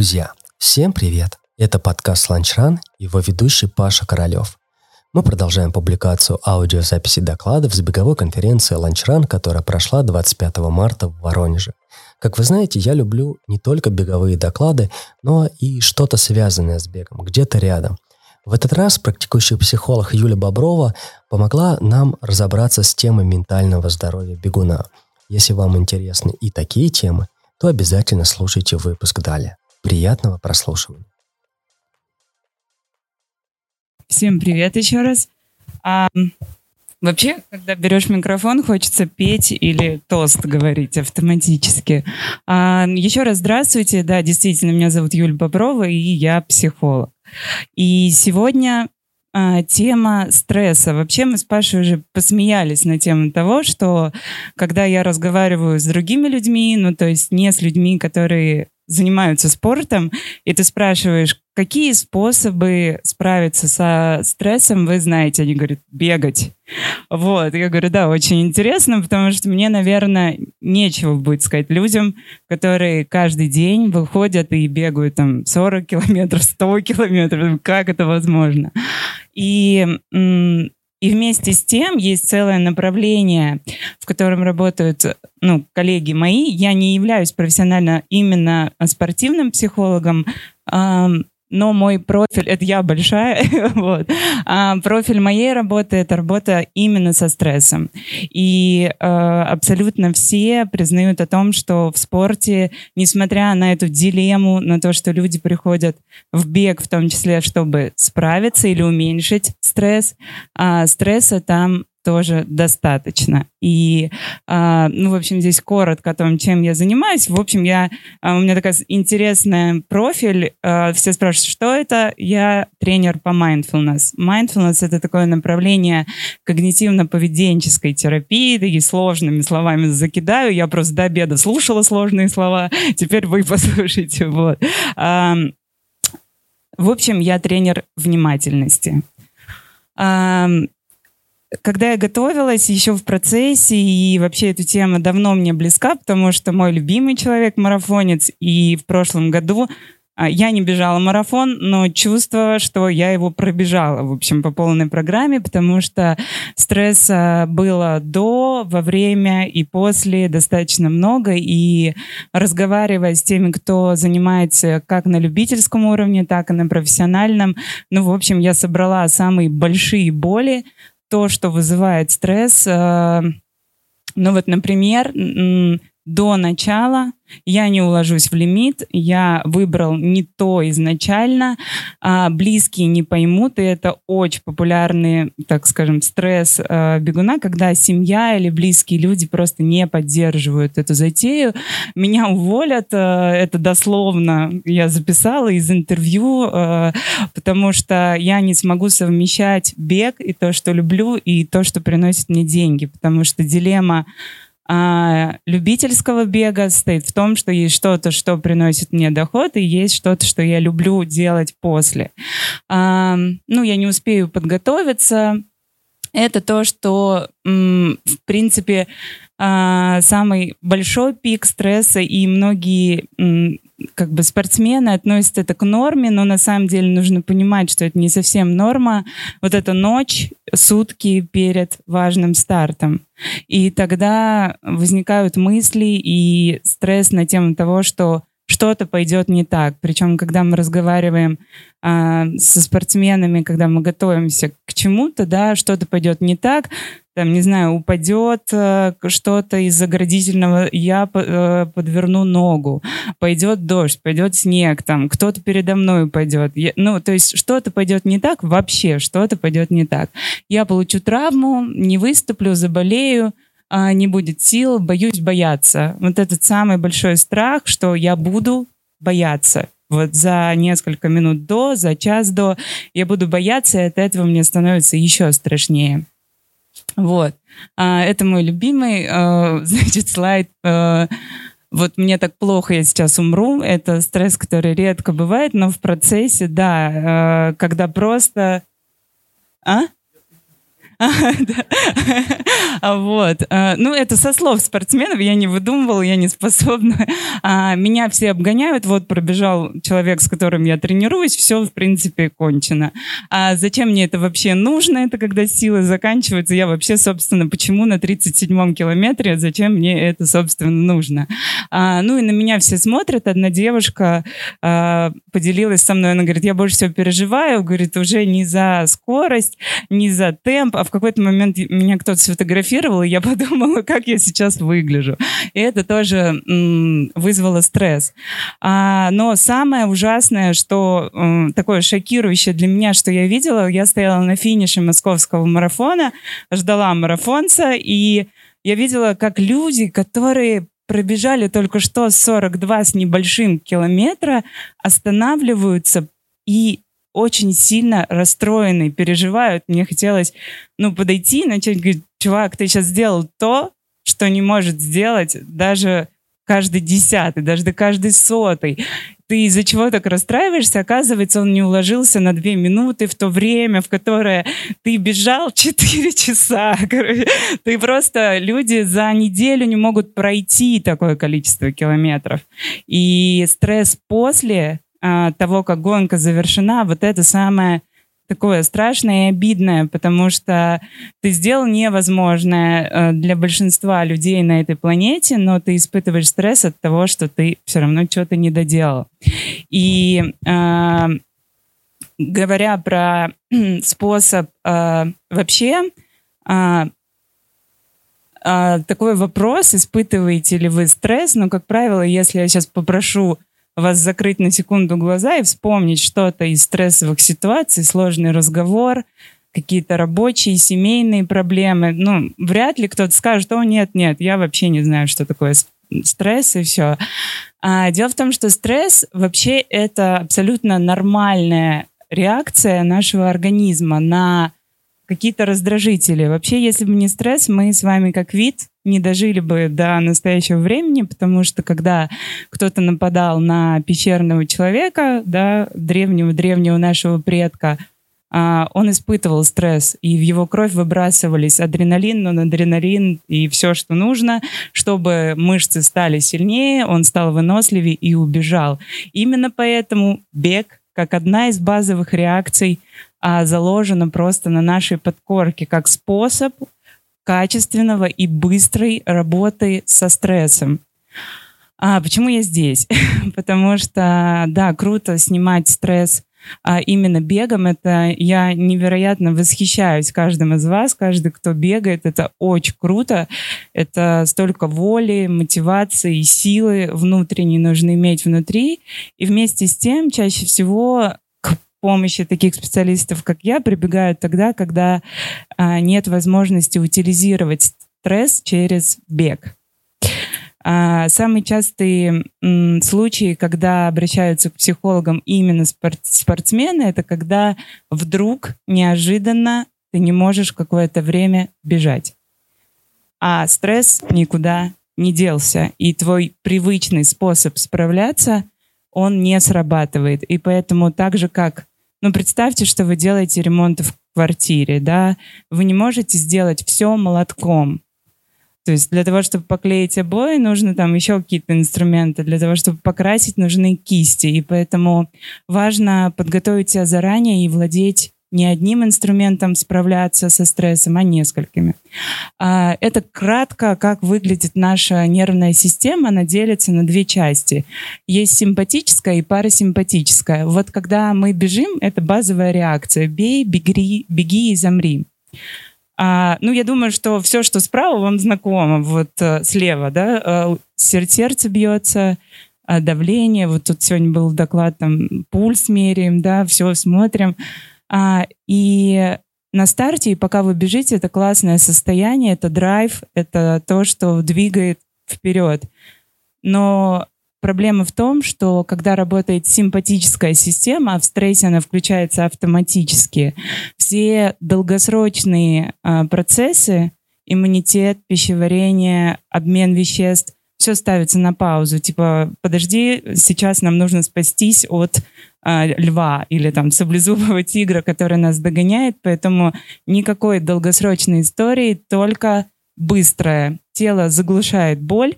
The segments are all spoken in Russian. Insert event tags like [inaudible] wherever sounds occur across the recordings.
Друзья, всем привет! Это подкаст «Ланчран» и его ведущий Паша Королев. Мы продолжаем публикацию аудиозаписи докладов с беговой конференции «Ланчран», которая прошла 25 марта в Воронеже. Как вы знаете, я люблю не только беговые доклады, но и что-то связанное с бегом, где-то рядом. В этот раз практикующий психолог Юля Боброва помогла нам разобраться с темой ментального здоровья бегуна. Если вам интересны и такие темы, то обязательно слушайте выпуск далее. Приятного прослушивания. Всем привет еще раз. А, вообще, когда берешь микрофон, хочется петь или тост говорить автоматически. А, еще раз здравствуйте. Да, действительно, меня зовут Юль Боброва, и я психолог. И сегодня а, тема стресса. Вообще мы с Пашей уже посмеялись на тему того, что когда я разговариваю с другими людьми, ну то есть не с людьми, которые занимаются спортом, и ты спрашиваешь, какие способы справиться со стрессом вы знаете? Они говорят, бегать. Вот, я говорю, да, очень интересно, потому что мне, наверное, нечего будет сказать людям, которые каждый день выходят и бегают там 40 километров, 100 километров. Как это возможно? И и вместе с тем есть целое направление, в котором работают ну, коллеги мои. Я не являюсь профессионально именно спортивным психологом, но мой профиль, это я большая, [laughs] вот, а профиль моей работы — это работа именно со стрессом. И э, абсолютно все признают о том, что в спорте, несмотря на эту дилемму, на то, что люди приходят в бег, в том числе, чтобы справиться или уменьшить стресс, а стресса там тоже достаточно. И, э, ну, в общем, здесь коротко о том, чем я занимаюсь. В общем, я, э, у меня такая интересная профиль. Э, все спрашивают, что это? Я тренер по mindfulness. Mindfulness — это такое направление когнитивно-поведенческой терапии. Такие сложными словами закидаю. Я просто до обеда слушала сложные слова. Теперь вы [laughs] послушайте. Вот. В общем, я тренер внимательности когда я готовилась еще в процессе, и вообще эта тема давно мне близка, потому что мой любимый человек марафонец, и в прошлом году а, я не бежала марафон, но чувство, что я его пробежала, в общем, по полной программе, потому что стресса было до, во время и после достаточно много, и разговаривая с теми, кто занимается как на любительском уровне, так и на профессиональном, ну, в общем, я собрала самые большие боли, то, что вызывает стресс. Э, ну вот, например, до начала. Я не уложусь в лимит, я выбрал не то изначально, а близкие не поймут, и это очень популярный, так скажем, стресс э, бегуна, когда семья или близкие люди просто не поддерживают эту затею. Меня уволят, э, это дословно я записала из интервью, э, потому что я не смогу совмещать бег и то, что люблю, и то, что приносит мне деньги, потому что дилемма а, любительского бега состоит в том, что есть что-то, что приносит мне доход, и есть что-то, что я люблю делать после. А, ну, я не успею подготовиться. Это то, что, в принципе, самый большой пик стресса, и многие как бы спортсмены относят это к норме, но на самом деле нужно понимать, что это не совсем норма. Вот эта ночь, сутки перед важным стартом. И тогда возникают мысли и стресс на тему того, что что-то пойдет не так. Причем, когда мы разговариваем а, со спортсменами, когда мы готовимся к чему-то, да, что-то пойдет не так, там, не знаю, упадет э, что-то из заградительного, я э, подверну ногу, пойдет дождь, пойдет снег, там, кто-то передо мной упадет. Я, ну, то есть что-то пойдет не так, вообще что-то пойдет не так. Я получу травму, не выступлю, заболею, а, не будет сил, боюсь бояться. Вот этот самый большой страх, что я буду бояться. Вот за несколько минут до, за час до я буду бояться, и от этого мне становится еще страшнее. Вот. А, это мой любимый, а, [laughs] значит, слайд. А, вот мне так плохо, я сейчас умру. Это стресс, который редко бывает, но в процессе, да, когда просто... А? [laughs] Вот. А, ну, это со слов спортсменов, я не выдумывала, я не способна. [laughs] А, меня все обгоняют, вот пробежал человек, с которым я тренируюсь, все, в принципе, кончено. А зачем мне это вообще нужно? Это когда силы заканчиваются. Я вообще, собственно, почему на 37-м километре, зачем мне это, собственно, нужно? Ну, и на меня все смотрят. Одна девушка поделилась со мной, она говорит, я больше всего переживаю, говорит, уже не за скорость, не за темп, а в какой-то момент меня кто-то сфотографировал, и я [laughs] подумала, как я сейчас выгляжу. И это тоже вызвало стресс. А, но самое ужасное, что м, такое шокирующее для меня, что я видела, я стояла на финише московского марафона, ждала марафонца, и я видела, как люди, которые пробежали только что 42 с небольшим километра, останавливаются и очень сильно расстроены, переживают. Мне хотелось, ну, подойти и начать говорить, чувак, ты сейчас сделал то, что не может сделать даже каждый десятый, даже каждый сотый. Ты из-за чего так расстраиваешься? Оказывается, он не уложился на две минуты в то время, в которое ты бежал [laughs] четыре часа. Ты просто... Люди за неделю не могут пройти такое количество километров. И стресс после а, того, как гонка завершена, вот это самое такое страшное и обидное, потому что ты сделал невозможное э, для большинства людей на этой планете, но ты испытываешь стресс от того, что ты все равно что-то не доделал. И э, говоря про [clears throat] способ э, вообще, э, э, такой вопрос, испытываете ли вы стресс, но, как правило, если я сейчас попрошу вас закрыть на секунду глаза и вспомнить что-то из стрессовых ситуаций, сложный разговор, какие-то рабочие, семейные проблемы. Ну, вряд ли кто-то скажет, о, нет, нет, я вообще не знаю, что такое стресс и все. А дело в том, что стресс вообще это абсолютно нормальная реакция нашего организма на какие-то раздражители. Вообще, если бы не стресс, мы с вами как вид не дожили бы до настоящего времени, потому что когда кто-то нападал на пещерного человека, да, древнего-древнего нашего предка, а, он испытывал стресс, и в его кровь выбрасывались адреналин, нонадреналин и все, что нужно, чтобы мышцы стали сильнее, он стал выносливее и убежал. Именно поэтому бег, как одна из базовых реакций а заложено просто на нашей подкорке как способ качественного и быстрой работы со стрессом. А почему я здесь? [laughs] Потому что, да, круто снимать стресс а именно бегом. Это я невероятно восхищаюсь каждым из вас, каждый, кто бегает. Это очень круто. Это столько воли, мотивации и силы внутренней нужно иметь внутри. И вместе с тем чаще всего помощи таких специалистов, как я, прибегают тогда, когда а, нет возможности утилизировать стресс через бег. А, самые частые м, случаи, когда обращаются к психологам именно спорт, спортсмены, это когда вдруг неожиданно ты не можешь какое-то время бежать. А стресс никуда не делся. И твой привычный способ справляться, он не срабатывает. И поэтому так же, как ну, представьте, что вы делаете ремонт в квартире, да, вы не можете сделать все молотком. То есть для того, чтобы поклеить обои, нужно там еще какие-то инструменты. Для того, чтобы покрасить, нужны кисти. И поэтому важно подготовить себя заранее и владеть не одним инструментом справляться со стрессом, а несколькими. А, это кратко, как выглядит наша нервная система. Она делится на две части. Есть симпатическая и парасимпатическая. Вот когда мы бежим, это базовая реакция. Бей, беги, беги и замри. А, ну, я думаю, что все, что справа, вам знакомо. Вот а, слева, да, а, сердце бьется, а, давление. Вот тут сегодня был доклад, там, пульс меряем, да, все смотрим. А, и на старте, и пока вы бежите, это классное состояние, это драйв, это то, что двигает вперед. Но проблема в том, что когда работает симпатическая система, а в стрессе она включается автоматически, все долгосрочные а, процессы, иммунитет, пищеварение, обмен веществ, все ставится на паузу. Типа, подожди, сейчас нам нужно спастись от э, льва или там саблезубого тигра, который нас догоняет. Поэтому никакой долгосрочной истории, только быстрое. Тело заглушает боль,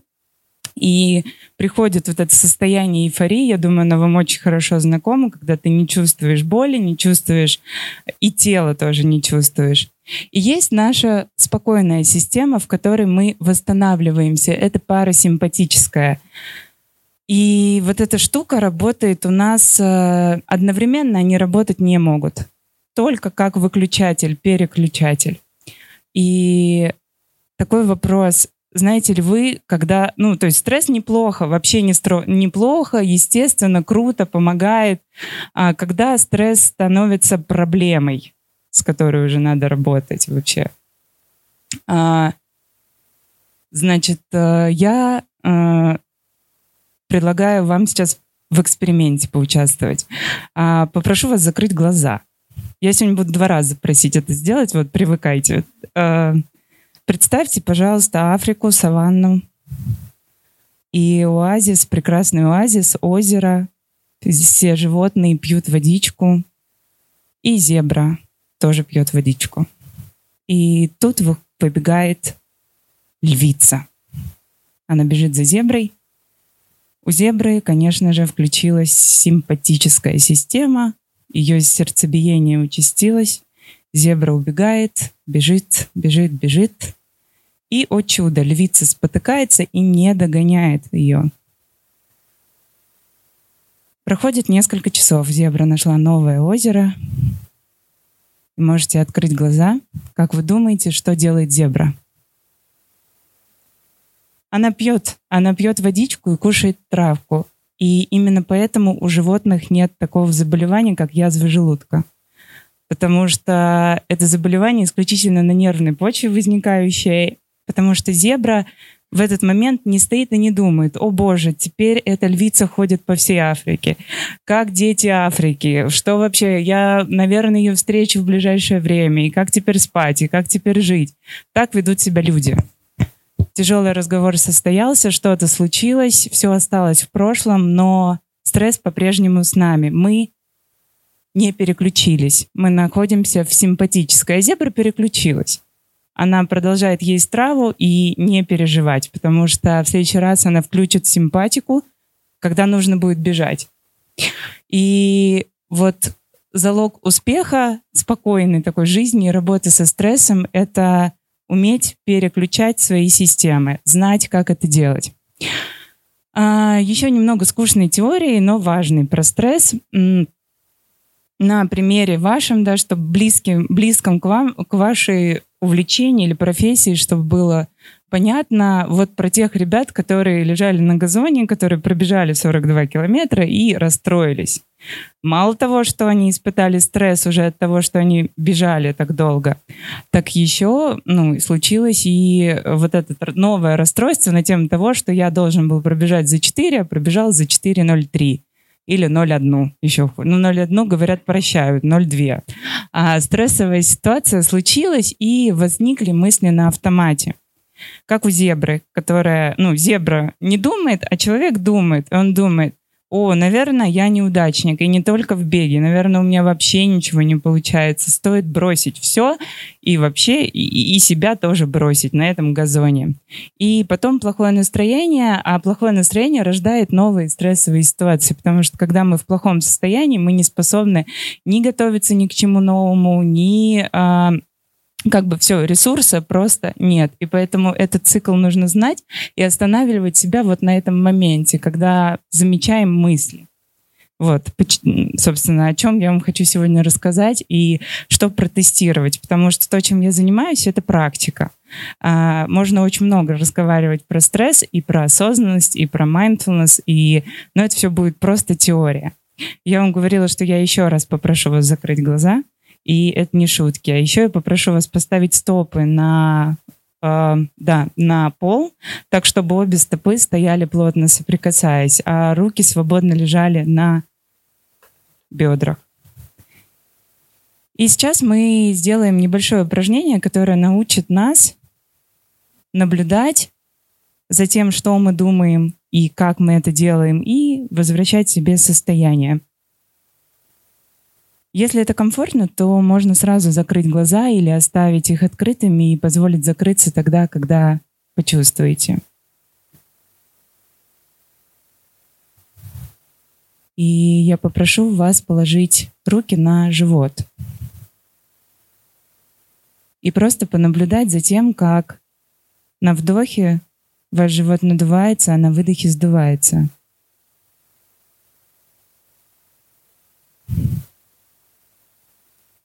и приходит вот это состояние эйфории, я думаю, оно вам очень хорошо знакомо, когда ты не чувствуешь боли, не чувствуешь, и тело тоже не чувствуешь. И есть наша спокойная система, в которой мы восстанавливаемся. Это парасимпатическая. И вот эта штука работает у нас э, одновременно, они работать не могут. Только как выключатель, переключатель. И такой вопрос, знаете ли вы, когда, ну, то есть стресс неплохо, вообще не стро, неплохо, естественно, круто, помогает, а когда стресс становится проблемой, с которой уже надо работать вообще. А, значит, э, я а, предлагаю вам сейчас в эксперименте поучаствовать. А, попрошу вас закрыть глаза. Я сегодня буду два раза просить это сделать, вот привыкайте. А, Представьте, пожалуйста, Африку, саванну и оазис, прекрасный оазис, озеро. Все животные пьют водичку. И зебра тоже пьет водичку. И тут выбегает львица. Она бежит за зеброй. У зебры, конечно же, включилась симпатическая система. Ее сердцебиение участилось. Зебра убегает, бежит, бежит, бежит. И, о чудо, львица спотыкается и не догоняет ее. Проходит несколько часов. Зебра нашла новое озеро. Можете открыть глаза. Как вы думаете, что делает зебра? Она пьет. Она пьет водичку и кушает травку. И именно поэтому у животных нет такого заболевания, как язва желудка потому что это заболевание исключительно на нервной почве возникающее, потому что зебра в этот момент не стоит и не думает, о боже, теперь эта львица ходит по всей Африке. Как дети Африки? Что вообще? Я, наверное, ее встречу в ближайшее время. И как теперь спать? И как теперь жить? Так ведут себя люди. Тяжелый разговор состоялся, что-то случилось, все осталось в прошлом, но стресс по-прежнему с нами. Мы не переключились. Мы находимся в симпатической. А зебра переключилась. Она продолжает есть траву и не переживать, потому что в следующий раз она включит симпатику, когда нужно будет бежать. И вот залог успеха спокойной такой жизни и работы со стрессом — это уметь переключать свои системы, знать, как это делать. А, еще немного скучной теории, но важной про стресс на примере вашем, да, чтобы близким, близком к вам, к вашей увлечению или профессии, чтобы было понятно вот про тех ребят, которые лежали на газоне, которые пробежали 42 километра и расстроились. Мало того, что они испытали стресс уже от того, что они бежали так долго, так еще ну, случилось и вот это новое расстройство на тему того, что я должен был пробежать за 4, а пробежал за 4.03 или 0,1 еще. Ну, 0,1, говорят, прощают, 0,2. А стрессовая ситуация случилась, и возникли мысли на автомате. Как у зебры, которая, ну, зебра не думает, а человек думает. Он думает, о, наверное, я неудачник, и не только в беге, наверное, у меня вообще ничего не получается. Стоит бросить все и вообще и, и себя тоже бросить на этом газоне. И потом плохое настроение, а плохое настроение рождает новые стрессовые ситуации, потому что когда мы в плохом состоянии, мы не способны ни готовиться ни к чему новому, ни а, как бы все, ресурса просто нет. И поэтому этот цикл нужно знать и останавливать себя вот на этом моменте, когда замечаем мысли. Вот, собственно, о чем я вам хочу сегодня рассказать и что протестировать, потому что то, чем я занимаюсь, это практика. А, можно очень много разговаривать про стресс и про осознанность, и про mindfulness, и... но это все будет просто теория. Я вам говорила, что я еще раз попрошу вас закрыть глаза, и это не шутки. А еще я попрошу вас поставить стопы на э, да, на пол, так чтобы обе стопы стояли плотно соприкасаясь, а руки свободно лежали на бедрах. И сейчас мы сделаем небольшое упражнение, которое научит нас наблюдать за тем, что мы думаем и как мы это делаем, и возвращать себе состояние. Если это комфортно, то можно сразу закрыть глаза или оставить их открытыми и позволить закрыться тогда, когда почувствуете. И я попрошу вас положить руки на живот. И просто понаблюдать за тем, как на вдохе ваш живот надувается, а на выдохе сдувается.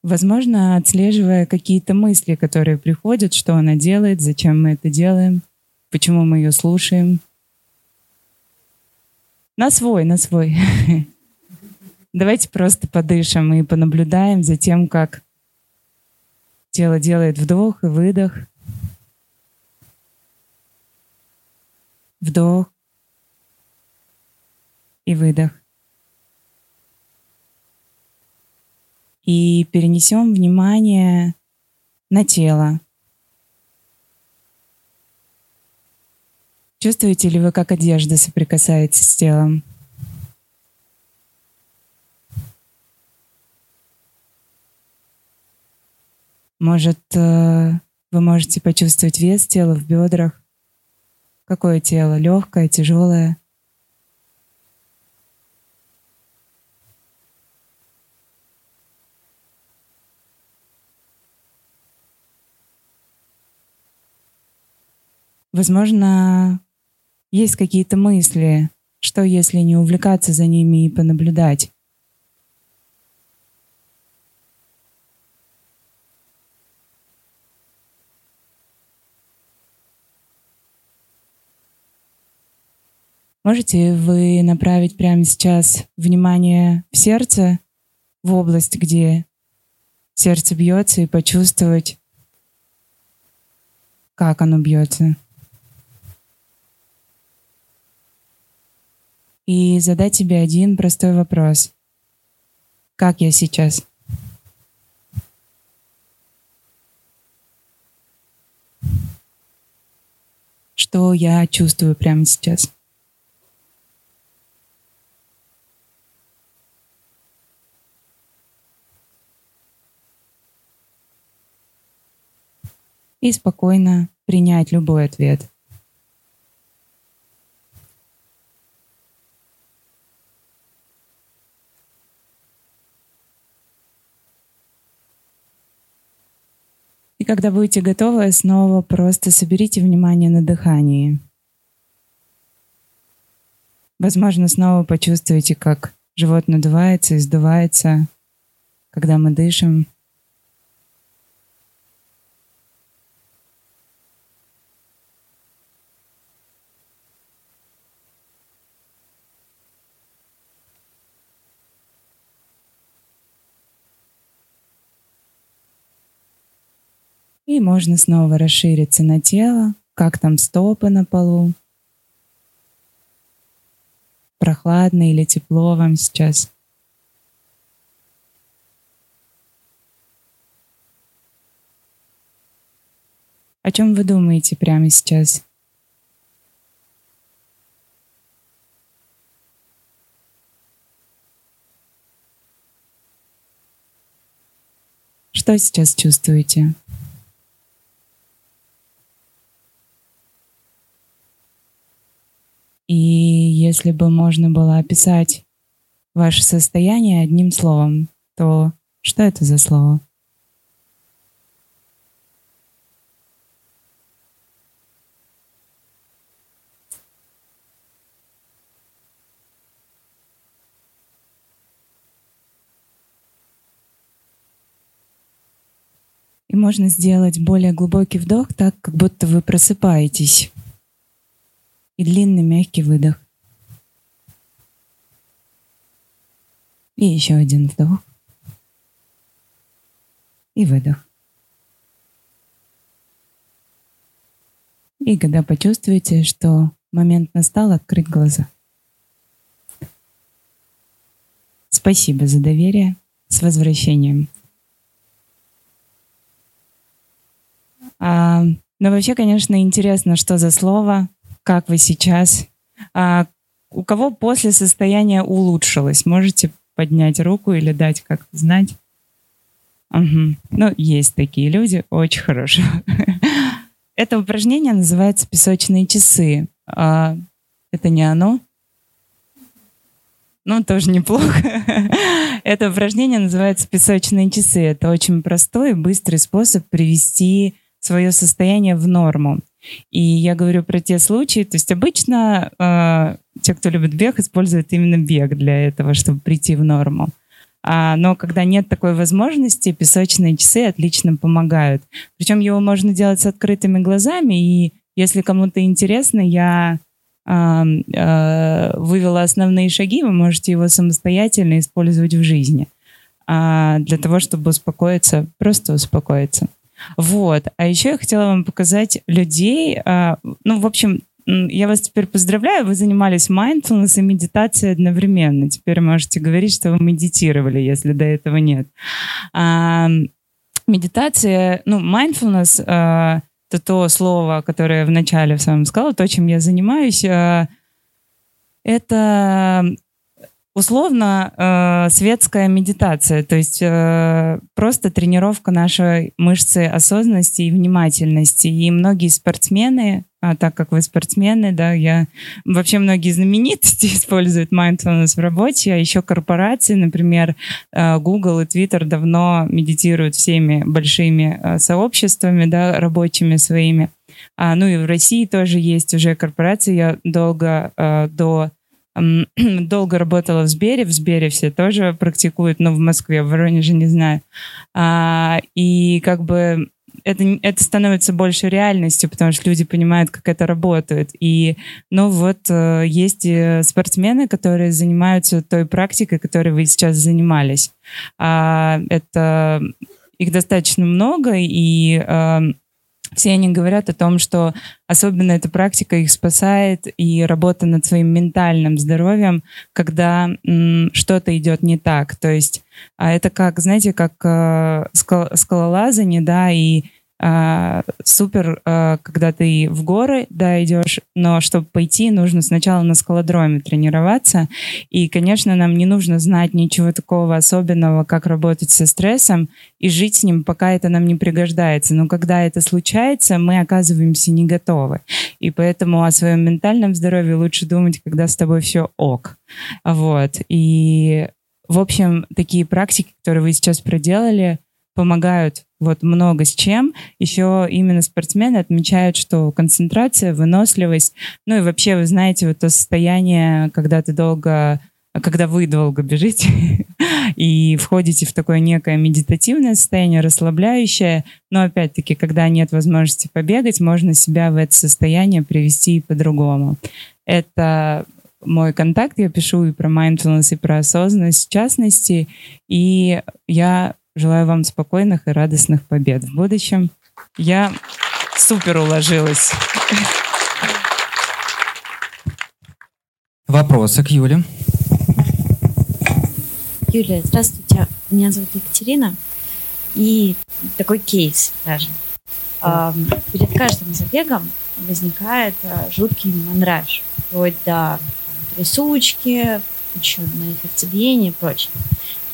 Возможно, отслеживая какие-то мысли, которые приходят, что она делает, зачем мы это делаем, почему мы ее слушаем. На свой, на свой. [laughs] Давайте просто подышим и понаблюдаем за тем, как тело делает вдох и выдох. Вдох и выдох. И перенесем внимание на тело. Чувствуете ли вы, как одежда соприкасается с телом? Может, э, вы можете почувствовать вес тела в бедрах? Какое тело? Легкое, тяжелое? Возможно, есть какие-то мысли, что если не увлекаться за ними и понаблюдать. Можете вы направить прямо сейчас внимание в сердце, в область, где сердце бьется, и почувствовать, как оно бьется. И задать себе один простой вопрос. Как я сейчас? Что я чувствую прямо сейчас? и спокойно принять любой ответ. Когда будете готовы, снова просто соберите внимание на дыхании. Возможно, снова почувствуете, как живот надувается и сдувается, когда мы дышим. И можно снова расшириться на тело, как там стопы на полу. Прохладно или тепло вам сейчас. О чем вы думаете прямо сейчас? Что сейчас чувствуете? И если бы можно было описать ваше состояние одним словом, то что это за слово? И можно сделать более глубокий вдох, так как будто вы просыпаетесь и длинный мягкий выдох. И еще один вдох. И выдох. И когда почувствуете, что момент настал, открыть глаза. Спасибо за доверие. С возвращением. А, но вообще, конечно, интересно, что за слово, как вы сейчас? А, у кого после состояние улучшилось? Можете поднять руку или дать как-то знать? Угу. Ну, есть такие люди, очень хорошо. [laughs] Это упражнение называется «Песочные часы». А, это не оно? Ну, тоже неплохо. [laughs] Это упражнение называется «Песочные часы». Это очень простой и быстрый способ привести свое состояние в норму. И я говорю про те случаи, то есть обычно э, те, кто любит бег, используют именно бег для этого, чтобы прийти в норму. А, но когда нет такой возможности, песочные часы отлично помогают. Причем его можно делать с открытыми глазами, и если кому-то интересно, я э, э, вывела основные шаги, вы можете его самостоятельно использовать в жизни а, для того, чтобы успокоиться, просто успокоиться. Вот. А еще я хотела вам показать людей. А, ну, в общем, я вас теперь поздравляю, вы занимались mindfulness и медитацией одновременно. Теперь можете говорить, что вы медитировали, если до этого нет. А, медитация, ну, mindfulness а, это то слово, которое я вначале в самом сказала, то, чем я занимаюсь. Это условно э, светская медитация, то есть э, просто тренировка нашей мышцы осознанности и внимательности. И многие спортсмены, а так как вы спортсмены, да, я вообще многие знаменитости [laughs] используют mindfulness в работе, а еще корпорации, например, э, Google и Twitter давно медитируют всеми большими э, сообществами, да, рабочими своими. А, ну и в России тоже есть уже корпорации. Я долго э, до [clears throat] долго работала в Сбере, в Сбере все тоже практикуют, но в Москве, в Воронеже не знаю. А, и как бы это, это становится больше реальностью, потому что люди понимают, как это работает. И, ну вот, э, есть спортсмены, которые занимаются той практикой, которой вы сейчас занимались. А, это их достаточно много, и все они говорят о том, что особенно эта практика их спасает и работа над своим ментальным здоровьем, когда что-то идет не так. То есть а это как, знаете, как э, скал, скалолазание, да, и а, супер, а, когда ты в горы, да, идешь, но чтобы пойти, нужно сначала на скалодроме тренироваться. И, конечно, нам не нужно знать ничего такого особенного, как работать со стрессом и жить с ним, пока это нам не пригождается. Но когда это случается, мы оказываемся не готовы. И поэтому о своем ментальном здоровье лучше думать, когда с тобой все ок. Вот. И, в общем, такие практики, которые вы сейчас проделали, помогают вот много с чем. Еще именно спортсмены отмечают, что концентрация, выносливость, ну и вообще, вы знаете, вот то состояние, когда ты долго когда вы долго бежите [laughs] и входите в такое некое медитативное состояние, расслабляющее, но опять-таки, когда нет возможности побегать, можно себя в это состояние привести по-другому. Это мой контакт, я пишу и про mindfulness, и про осознанность в частности, и я Желаю вам спокойных и радостных побед в будущем. Я супер уложилась. Вопросы к Юле. Юлия, здравствуйте. Меня зовут Екатерина. И такой кейс даже. Перед каждым забегом возникает а, жуткий мандраж. Вплоть до трясучки, еще на их сердцебиение и прочее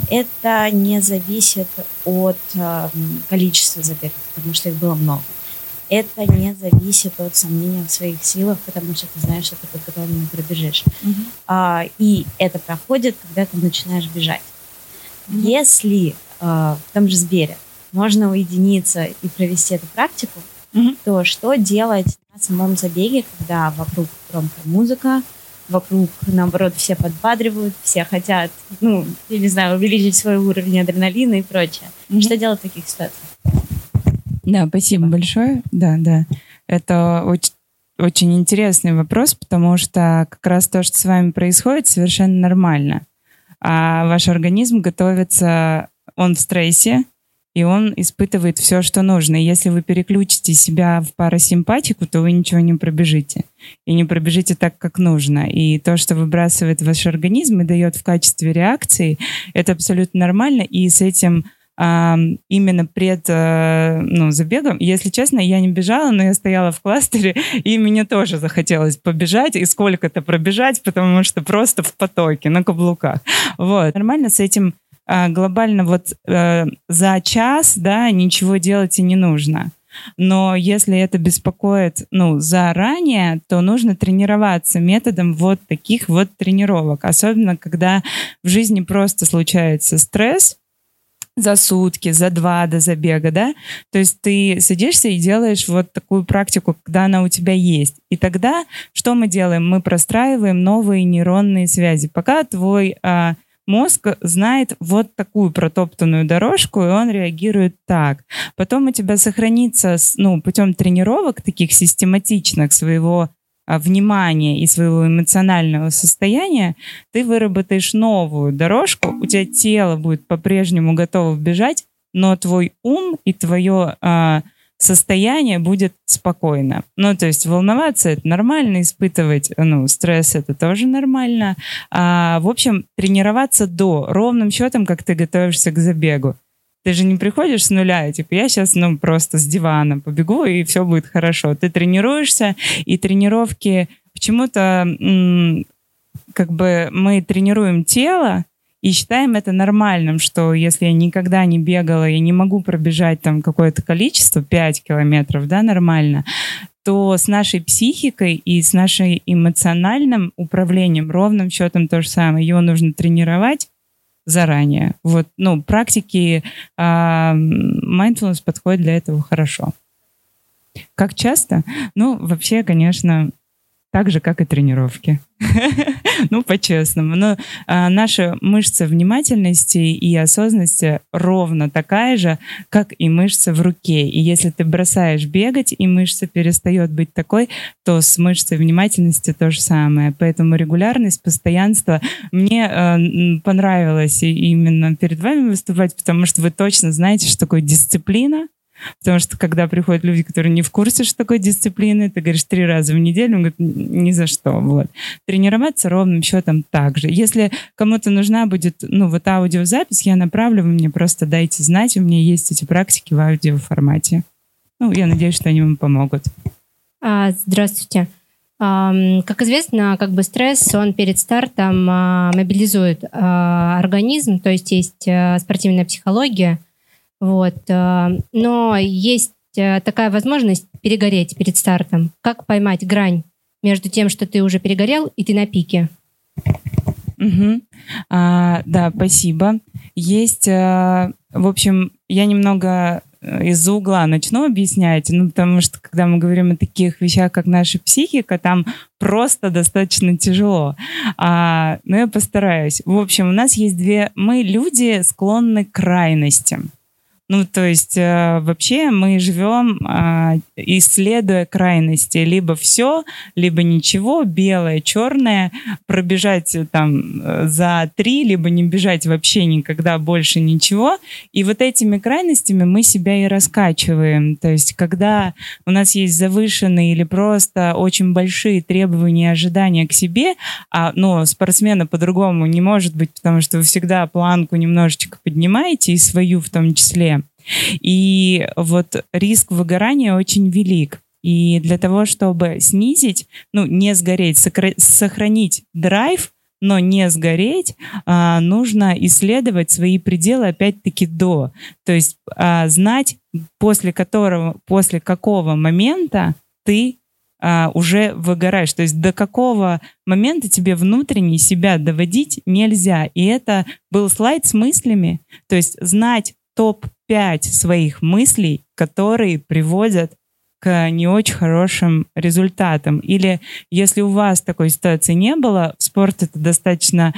это не зависит от э, количества забегов, потому что их было много. Это не зависит от сомнения в своих силах, потому что ты знаешь, что ты подготовленно пробежишь. Uh-huh. А, и это проходит, когда ты начинаешь бежать. Uh-huh. Если э, в том же Сбере можно уединиться и провести эту практику, uh-huh. то что делать на самом забеге, когда вокруг громкая музыка, вокруг, наоборот, все подбадривают, все хотят, ну, я не знаю, увеличить свой уровень адреналина и прочее. Mm-hmm. Что делать в таких ситуациях? Да, спасибо большое. Да, да. Это очень, очень интересный вопрос, потому что как раз то, что с вами происходит, совершенно нормально. А ваш организм готовится, он в стрессе, и он испытывает все, что нужно. И если вы переключите себя в парасимпатику, то вы ничего не пробежите. И не пробежите так, как нужно. И то, что выбрасывает ваш организм и дает в качестве реакции, это абсолютно нормально. И с этим а, именно пред а, ну, забегом. Если честно, я не бежала, но я стояла в кластере, [laughs] и мне тоже захотелось побежать, и сколько-то пробежать, потому что просто в потоке, на каблуках. Вот. Нормально с этим глобально вот а, за час, да, ничего делать и не нужно. Но если это беспокоит, ну, заранее, то нужно тренироваться методом вот таких вот тренировок. Особенно, когда в жизни просто случается стресс, за сутки, за два до забега, да? То есть ты садишься и делаешь вот такую практику, когда она у тебя есть. И тогда что мы делаем? Мы простраиваем новые нейронные связи. Пока твой а, мозг знает вот такую протоптанную дорожку, и он реагирует так. Потом у тебя сохранится, ну, путем тренировок таких систематичных своего а, внимания и своего эмоционального состояния, ты выработаешь новую дорожку, у тебя тело будет по-прежнему готово бежать, но твой ум и твое а, состояние будет спокойно. Ну, то есть волноваться это нормально, испытывать ну, стресс это тоже нормально. А, в общем, тренироваться до, ровным счетом, как ты готовишься к забегу. Ты же не приходишь с нуля, типа я сейчас ну просто с дивана побегу, и все будет хорошо. Ты тренируешься, и тренировки почему-то как бы мы тренируем тело, и считаем это нормальным, что если я никогда не бегала, я не могу пробежать там какое-то количество, 5 километров, да, нормально, то с нашей психикой и с нашим эмоциональным управлением ровным счетом то же самое. Его нужно тренировать заранее. Вот, ну, практики э, mindfulness подходят для этого хорошо. Как часто? Ну, вообще, конечно, так же, как и тренировки. [laughs] ну, по-честному. Но а, наша мышца внимательности и осознанности ровно такая же, как и мышца в руке. И если ты бросаешь бегать, и мышца перестает быть такой, то с мышцей внимательности то же самое. Поэтому регулярность, постоянство. Мне э, понравилось именно перед вами выступать, потому что вы точно знаете, что такое дисциплина, Потому что когда приходят люди, которые не в курсе, что такое дисциплины, ты говоришь три раза в неделю, он говорит, ни за что. Вот. Тренироваться ровным счетом так же. Если кому-то нужна будет, ну, вот аудиозапись, я направлю, вы мне просто дайте знать, у меня есть эти практики в аудиоформате. Ну, я надеюсь, что они вам помогут. А, здравствуйте. Как известно, как бы стресс, он перед стартом а, мобилизует а, организм, то есть есть а, спортивная психология – вот. Э, но есть э, такая возможность перегореть перед стартом. Как поймать грань между тем, что ты уже перегорел, и ты на пике? Угу. А, да, спасибо. Есть, а, в общем, я немного из-за угла начну объяснять, ну, потому что, когда мы говорим о таких вещах, как наша психика, там просто достаточно тяжело. А, но я постараюсь. В общем, у нас есть две... Мы люди склонны к крайностям. Ну, то есть э, вообще мы живем, э, исследуя крайности. Либо все, либо ничего, белое, черное. Пробежать э, там э, за три, либо не бежать вообще никогда больше ничего. И вот этими крайностями мы себя и раскачиваем. То есть когда у нас есть завышенные или просто очень большие требования и ожидания к себе, а ну, спортсмена по-другому не может быть, потому что вы всегда планку немножечко поднимаете, и свою в том числе, и вот риск выгорания очень велик. И для того, чтобы снизить, ну, не сгореть, сохранить драйв, но не сгореть, а, нужно исследовать свои пределы опять-таки до. То есть а, знать, после которого, после какого момента ты а, уже выгораешь. То есть до какого момента тебе внутренне себя доводить нельзя. И это был слайд с мыслями. То есть знать топ-5 своих мыслей, которые приводят к не очень хорошим результатам. Или если у вас такой ситуации не было, спорт это достаточно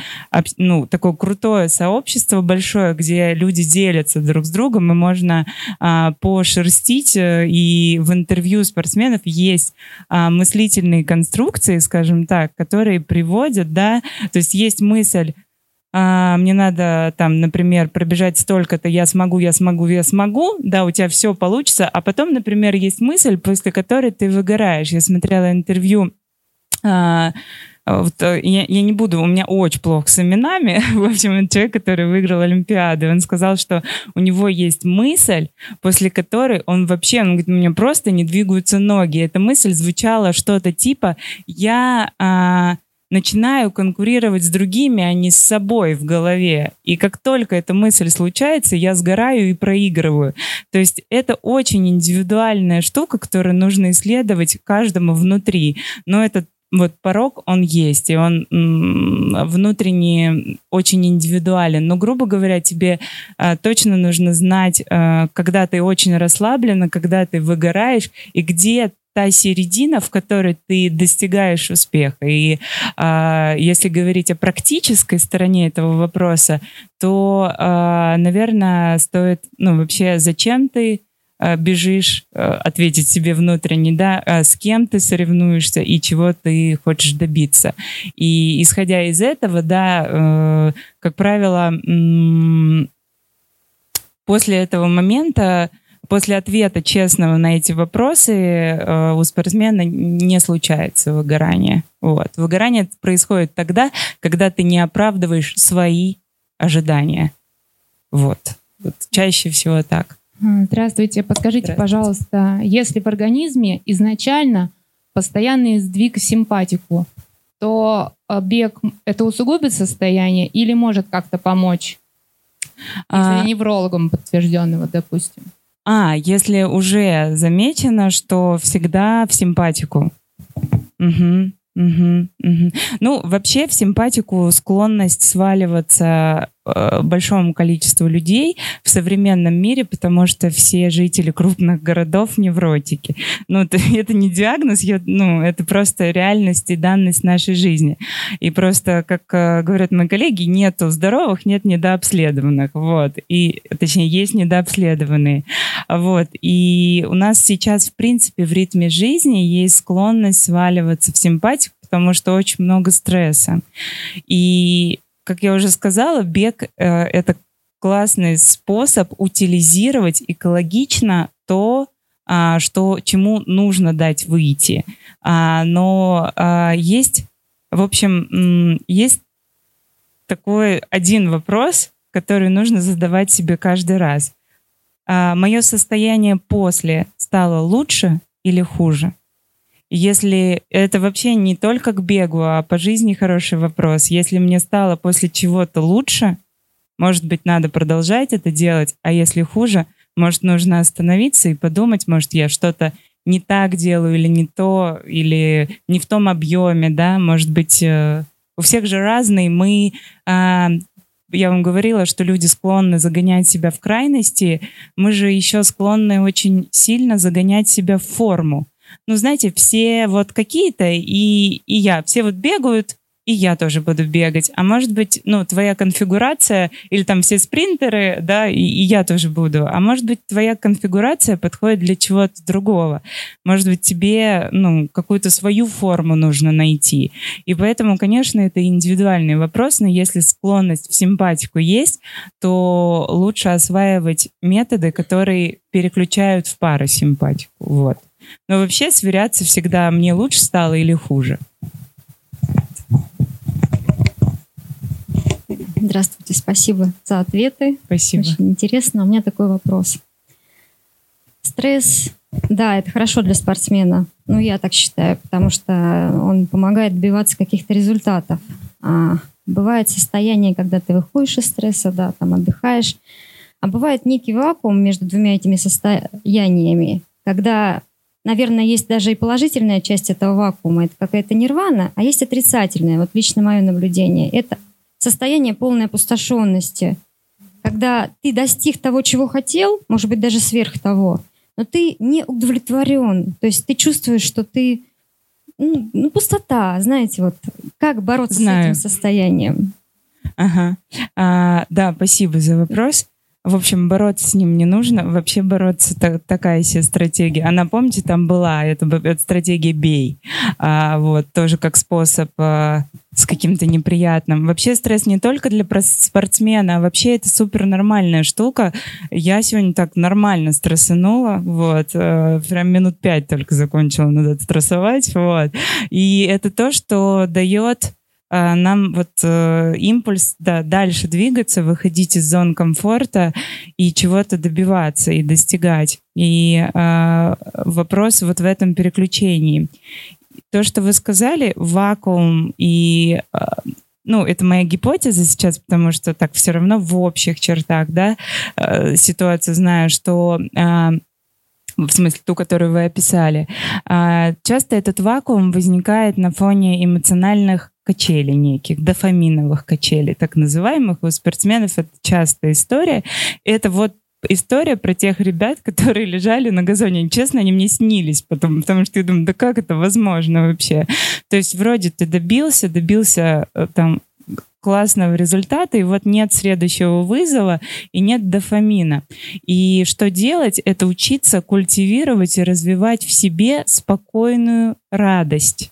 ну, такое крутое сообщество большое, где люди делятся друг с другом, и можно а, пошерстить. Э, и в интервью спортсменов есть а, мыслительные конструкции, скажем так, которые приводят, да, то есть есть мысль а, мне надо там, например, пробежать столько-то, я смогу, я смогу, я смогу, да, у тебя все получится, а потом, например, есть мысль, после которой ты выгораешь. Я смотрела интервью а, вот, э, я, я не буду, у меня очень плохо с именами. [laughs] В общем, человек, который выиграл Олимпиаду. Он сказал, что у него есть мысль, после которой он вообще, он говорит, у меня просто не двигаются ноги. Эта мысль звучала что-то типа «я а, начинаю конкурировать с другими, а не с собой в голове. И как только эта мысль случается, я сгораю и проигрываю. То есть это очень индивидуальная штука, которую нужно исследовать каждому внутри. Но этот вот порог, он есть, и он внутренне очень индивидуален. Но, грубо говоря, тебе а, точно нужно знать, а, когда ты очень расслаблена, когда ты выгораешь, и где та середина, в которой ты достигаешь успеха. И а, если говорить о практической стороне этого вопроса, то, наверное, стоит, ну, вообще, зачем ты бежишь, а, ответить себе внутренне, да, а с кем ты соревнуешься и чего ты хочешь добиться. И исходя из этого, да, э, как правило, после этого момента после ответа честного на эти вопросы э, у спортсмена не случается выгорание. Вот. Выгорание происходит тогда, когда ты не оправдываешь свои ожидания. Вот. вот. Чаще всего так. Здравствуйте. Подскажите, Здравствуйте. пожалуйста, если в организме изначально постоянный сдвиг в симпатику, то э, бег это усугубит состояние или может как-то помочь? Если а... неврологом подтвержденного, допустим. А, если уже замечено, что всегда в симпатику. Угу. Угу, угу. Ну, вообще в симпатику склонность сваливаться большому количеству людей в современном мире, потому что все жители крупных городов невротики. Ну, это, [laughs] это не диагноз, я, ну, это просто реальность и данность нашей жизни. И просто, как э, говорят мои коллеги, нету здоровых, нет недообследованных. Вот. И, точнее, есть недообследованные. Вот. И у нас сейчас, в принципе, в ритме жизни есть склонность сваливаться в симпатику, потому что очень много стресса. И, как я уже сказала, бег э, это классный способ утилизировать экологично то, а, что, чему нужно дать выйти. А, но а, есть, в общем, есть такой один вопрос, который нужно задавать себе каждый раз. А, мое состояние после стало лучше или хуже? Если это вообще не только к бегу, а по жизни хороший вопрос. Если мне стало после чего-то лучше, может быть, надо продолжать это делать, а если хуже, может, нужно остановиться и подумать, может, я что-то не так делаю или не то, или не в том объеме, да, может быть, э, у всех же разные. Мы, а, я вам говорила, что люди склонны загонять себя в крайности, мы же еще склонны очень сильно загонять себя в форму ну, знаете, все вот какие-то, и, и я, все вот бегают, и я тоже буду бегать. А может быть, ну, твоя конфигурация, или там все спринтеры, да, и, и я тоже буду. А может быть, твоя конфигурация подходит для чего-то другого. Может быть, тебе, ну, какую-то свою форму нужно найти. И поэтому, конечно, это индивидуальный вопрос, но если склонность в симпатику есть, то лучше осваивать методы, которые переключают в парасимпатику. Вот. Но вообще сверяться всегда мне лучше стало или хуже. Здравствуйте, спасибо за ответы. Спасибо. Очень интересно. У меня такой вопрос. Стресс, да, это хорошо для спортсмена. Ну, я так считаю, потому что он помогает добиваться каких-то результатов. А бывает состояние, когда ты выходишь из стресса, да, там отдыхаешь. А бывает некий вакуум между двумя этими состояниями, когда наверное, есть даже и положительная часть этого вакуума, это какая-то нирвана, а есть отрицательная, вот лично мое наблюдение, это состояние полной опустошенности, когда ты достиг того, чего хотел, может быть, даже сверх того, но ты не удовлетворен, то есть ты чувствуешь, что ты, ну, ну пустота, знаете, вот как бороться Знаю. с этим состоянием? Ага. А, да, спасибо за вопрос. В общем, бороться с ним не нужно. Вообще бороться та, такая себе стратегия. Она, помните, там была, это, это стратегия «бей». А, вот, тоже как способ а, с каким-то неприятным. Вообще стресс не только для спортсмена, а вообще это супер нормальная штука. Я сегодня так нормально стрессанула, вот, э, прям минут пять только закончила надо стрессовать, вот. И это то, что дает нам вот э, импульс да, дальше двигаться, выходить из зон комфорта и чего-то добиваться и достигать. И э, вопрос вот в этом переключении. То, что вы сказали, вакуум и э, ну, это моя гипотеза сейчас, потому что так все равно в общих чертах, да, э, ситуацию знаю, что э, в смысле ту, которую вы описали. А, часто этот вакуум возникает на фоне эмоциональных качелей неких, дофаминовых качелей, так называемых. У спортсменов это частая история. Это вот история про тех ребят, которые лежали на газоне. Честно, они мне снились потом, потому что я думаю, да как это возможно вообще? То есть вроде ты добился, добился э, там классного результата, и вот нет следующего вызова, и нет дофамина. И что делать? Это учиться культивировать и развивать в себе спокойную радость.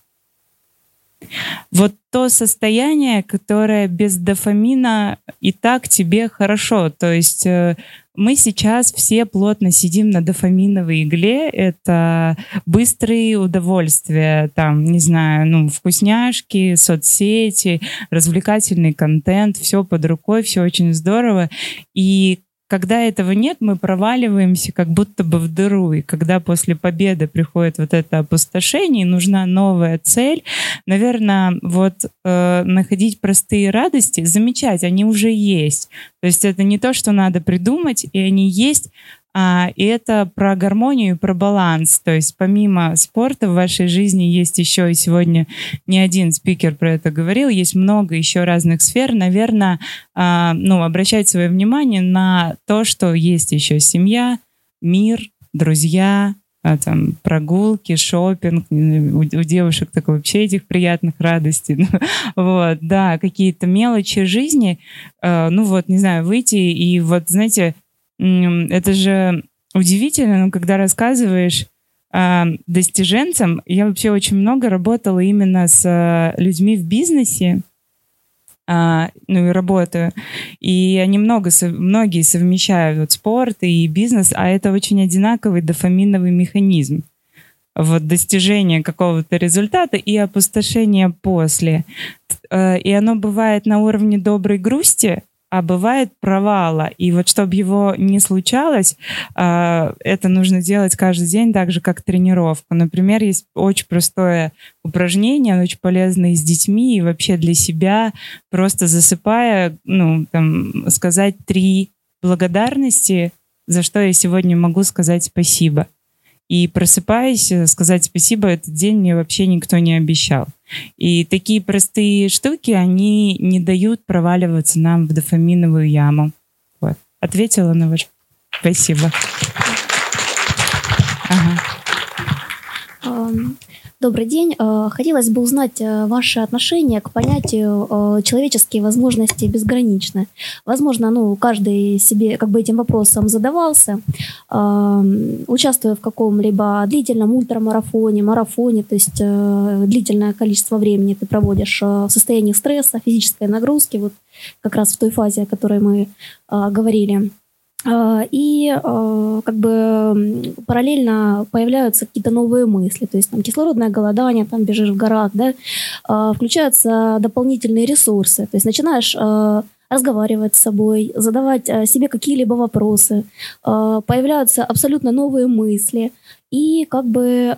Вот то состояние, которое без дофамина и так тебе хорошо. То есть э, мы сейчас все плотно сидим на дофаминовой игле. Это быстрые удовольствия, там, не знаю, ну, вкусняшки, соцсети, развлекательный контент, все под рукой, все очень здорово. И когда этого нет, мы проваливаемся как будто бы в дыру. И когда после победы приходит вот это опустошение, нужна новая цель, наверное, вот э, находить простые радости, замечать, они уже есть. То есть это не то, что надо придумать, и они есть, и это про гармонию про баланс. То есть помимо спорта в вашей жизни есть еще, и сегодня не один спикер про это говорил, есть много еще разных сфер. Наверное, а, ну, обращать свое внимание на то, что есть еще семья, мир, друзья, а, там, прогулки, шопинг, у, у девушек так вообще этих приятных радостей. [laughs] вот, да, какие-то мелочи жизни, э, ну вот, не знаю, выйти и вот, знаете, это же удивительно, ну, когда рассказываешь э, достиженцам. Я вообще очень много работала именно с э, людьми в бизнесе, э, ну и работаю. И они много, многие совмещают вот, спорт и бизнес, а это очень одинаковый дофаминовый механизм вот достижение какого-то результата и опустошение после. Э, и оно бывает на уровне доброй грусти, а бывает провала. И вот чтобы его не случалось, а, это нужно делать каждый день, так же, как тренировку. Например, есть очень простое упражнение, оно очень полезное с детьми и вообще для себя, просто засыпая, ну, там, сказать три благодарности, за что я сегодня могу сказать спасибо. И просыпаясь, э, сказать спасибо, этот день мне вообще никто не обещал. И такие простые штуки, они не дают проваливаться нам в дофаминовую яму. Вот. Ответила на ваш... Спасибо. Ага. Добрый день. Э, хотелось бы узнать э, ваше отношение к понятию э, человеческие возможности безграничны. Возможно, ну, каждый себе как бы этим вопросом задавался, участвуя в каком-либо длительном ультрамарафоне, марафоне, то есть длительное количество времени ты проводишь в состоянии стресса, физической нагрузки, вот как раз в той фазе, о которой мы говорили. А, и а, как бы параллельно появляются какие-то новые мысли, то есть там кислородное голодание, там бежишь в горах, да, а, включаются дополнительные ресурсы, то есть начинаешь разговаривать с собой, задавать себе какие-либо вопросы, появляются абсолютно новые мысли, и как бы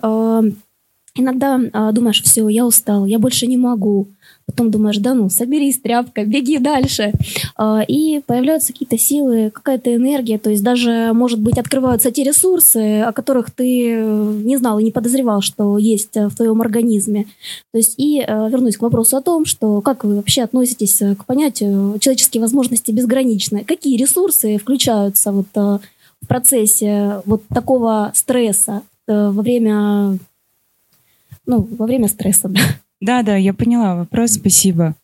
иногда думаешь, все, я устал, я больше не могу, Потом думаешь, да ну, соберись, тряпка, беги дальше. А, и появляются какие-то силы, какая-то энергия, то есть даже, может быть, открываются те ресурсы, о которых ты э, не знал и не подозревал, что есть э, в твоем организме. То есть и э, вернусь к вопросу о том, что как вы вообще относитесь к понятию человеческие возможности безграничны? Какие ресурсы включаются вот в процессе вот такого стресса во время, ну, во время стресса, да? Да, да, я поняла вопрос, спасибо.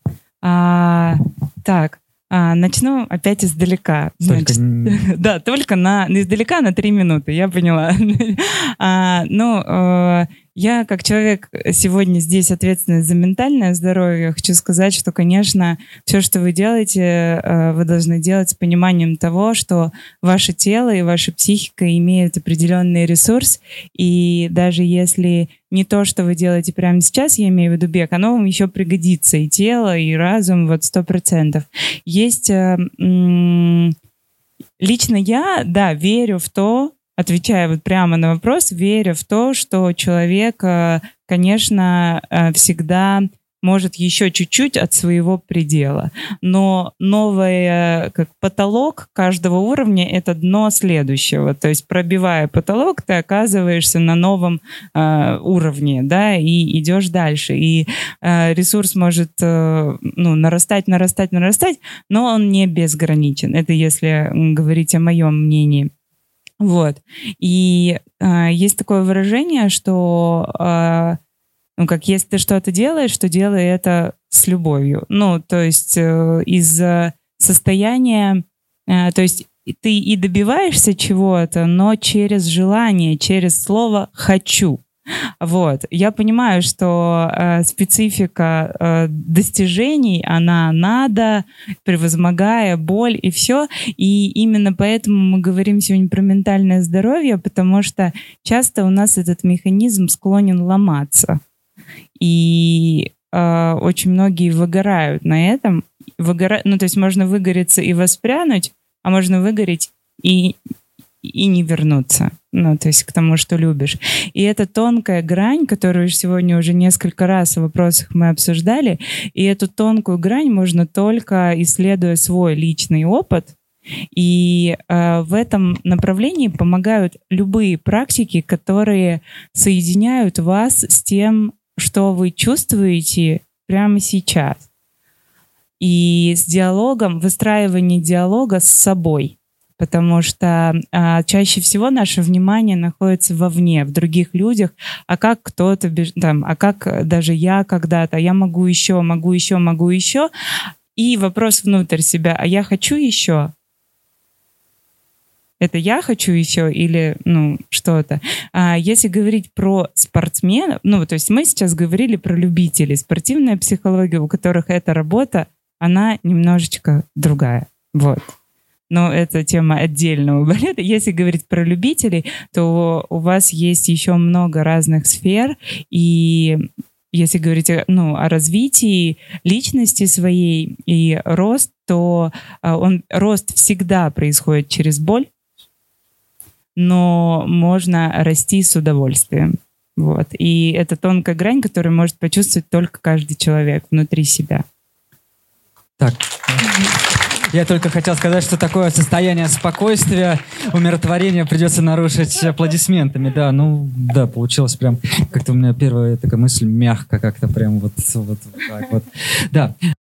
А, так, А, начну опять издалека. Только... Значит, [laughs] да, только на издалека на три минуты, я поняла. [laughs] а, ну, э, я, как человек, сегодня здесь ответственный за ментальное здоровье, хочу сказать, что, конечно, все, что вы делаете, э, вы должны делать с пониманием того, что ваше тело и ваша психика имеют определенный ресурс, и даже если не то, что вы делаете прямо сейчас, я имею в виду бег, оно вам еще пригодится, и тело, и разум, вот сто процентов. Есть... Э, лично я, да, верю в то, отвечая вот прямо на вопрос, веря в то, что человек, э, конечно, э, всегда может еще чуть-чуть от своего предела. Но новый э, как потолок каждого уровня — это дно следующего. То есть пробивая потолок, ты оказываешься на новом э, уровне, да, и идешь дальше. И э, ресурс может э, ну, нарастать, нарастать, нарастать, но он не безграничен. Это если говорить о моем мнении. Вот. И э, есть такое выражение, что э, ну, как если ты что-то делаешь, то делай это с любовью. Ну, то есть э, из состояния, э, то есть ты и добиваешься чего-то, но через желание, через слово «хочу». Вот. Я понимаю, что э, специфика э, достижений, она надо, превозмогая боль и все. И именно поэтому мы говорим сегодня про ментальное здоровье, потому что часто у нас этот механизм склонен ломаться. И э, очень многие выгорают на этом. Выгора... Ну, то есть можно выгореться и воспрянуть, а можно выгореть и и не вернуться, ну, то есть к тому, что любишь. И это тонкая грань, которую сегодня уже несколько раз в вопросах мы обсуждали, и эту тонкую грань можно только исследуя свой личный опыт, и э, в этом направлении помогают любые практики, которые соединяют вас с тем, что вы чувствуете прямо сейчас. И с диалогом, выстраивание диалога с собой – потому что а, чаще всего наше внимание находится вовне, в других людях, а как кто-то, там, а как даже я когда-то, я могу еще, могу еще, могу еще, и вопрос внутрь себя, а я хочу еще, это я хочу еще или ну что-то. А если говорить про спортсменов, ну то есть мы сейчас говорили про любителей, спортивная психология, у которых эта работа, она немножечко другая. Вот но это тема отдельного [laughs] балета. Если говорить про любителей, то у вас есть еще много разных сфер, и если говорить ну, о развитии личности своей и рост, то а, он, рост всегда происходит через боль, но можно расти с удовольствием. Вот. И это тонкая грань, которую может почувствовать только каждый человек внутри себя. Так. Я только хотел сказать, что такое состояние спокойствия, умиротворения придется нарушить аплодисментами. Да, ну, да, получилось прям, как-то у меня первая такая мысль мягко как-то прям вот, вот, вот так вот. Да.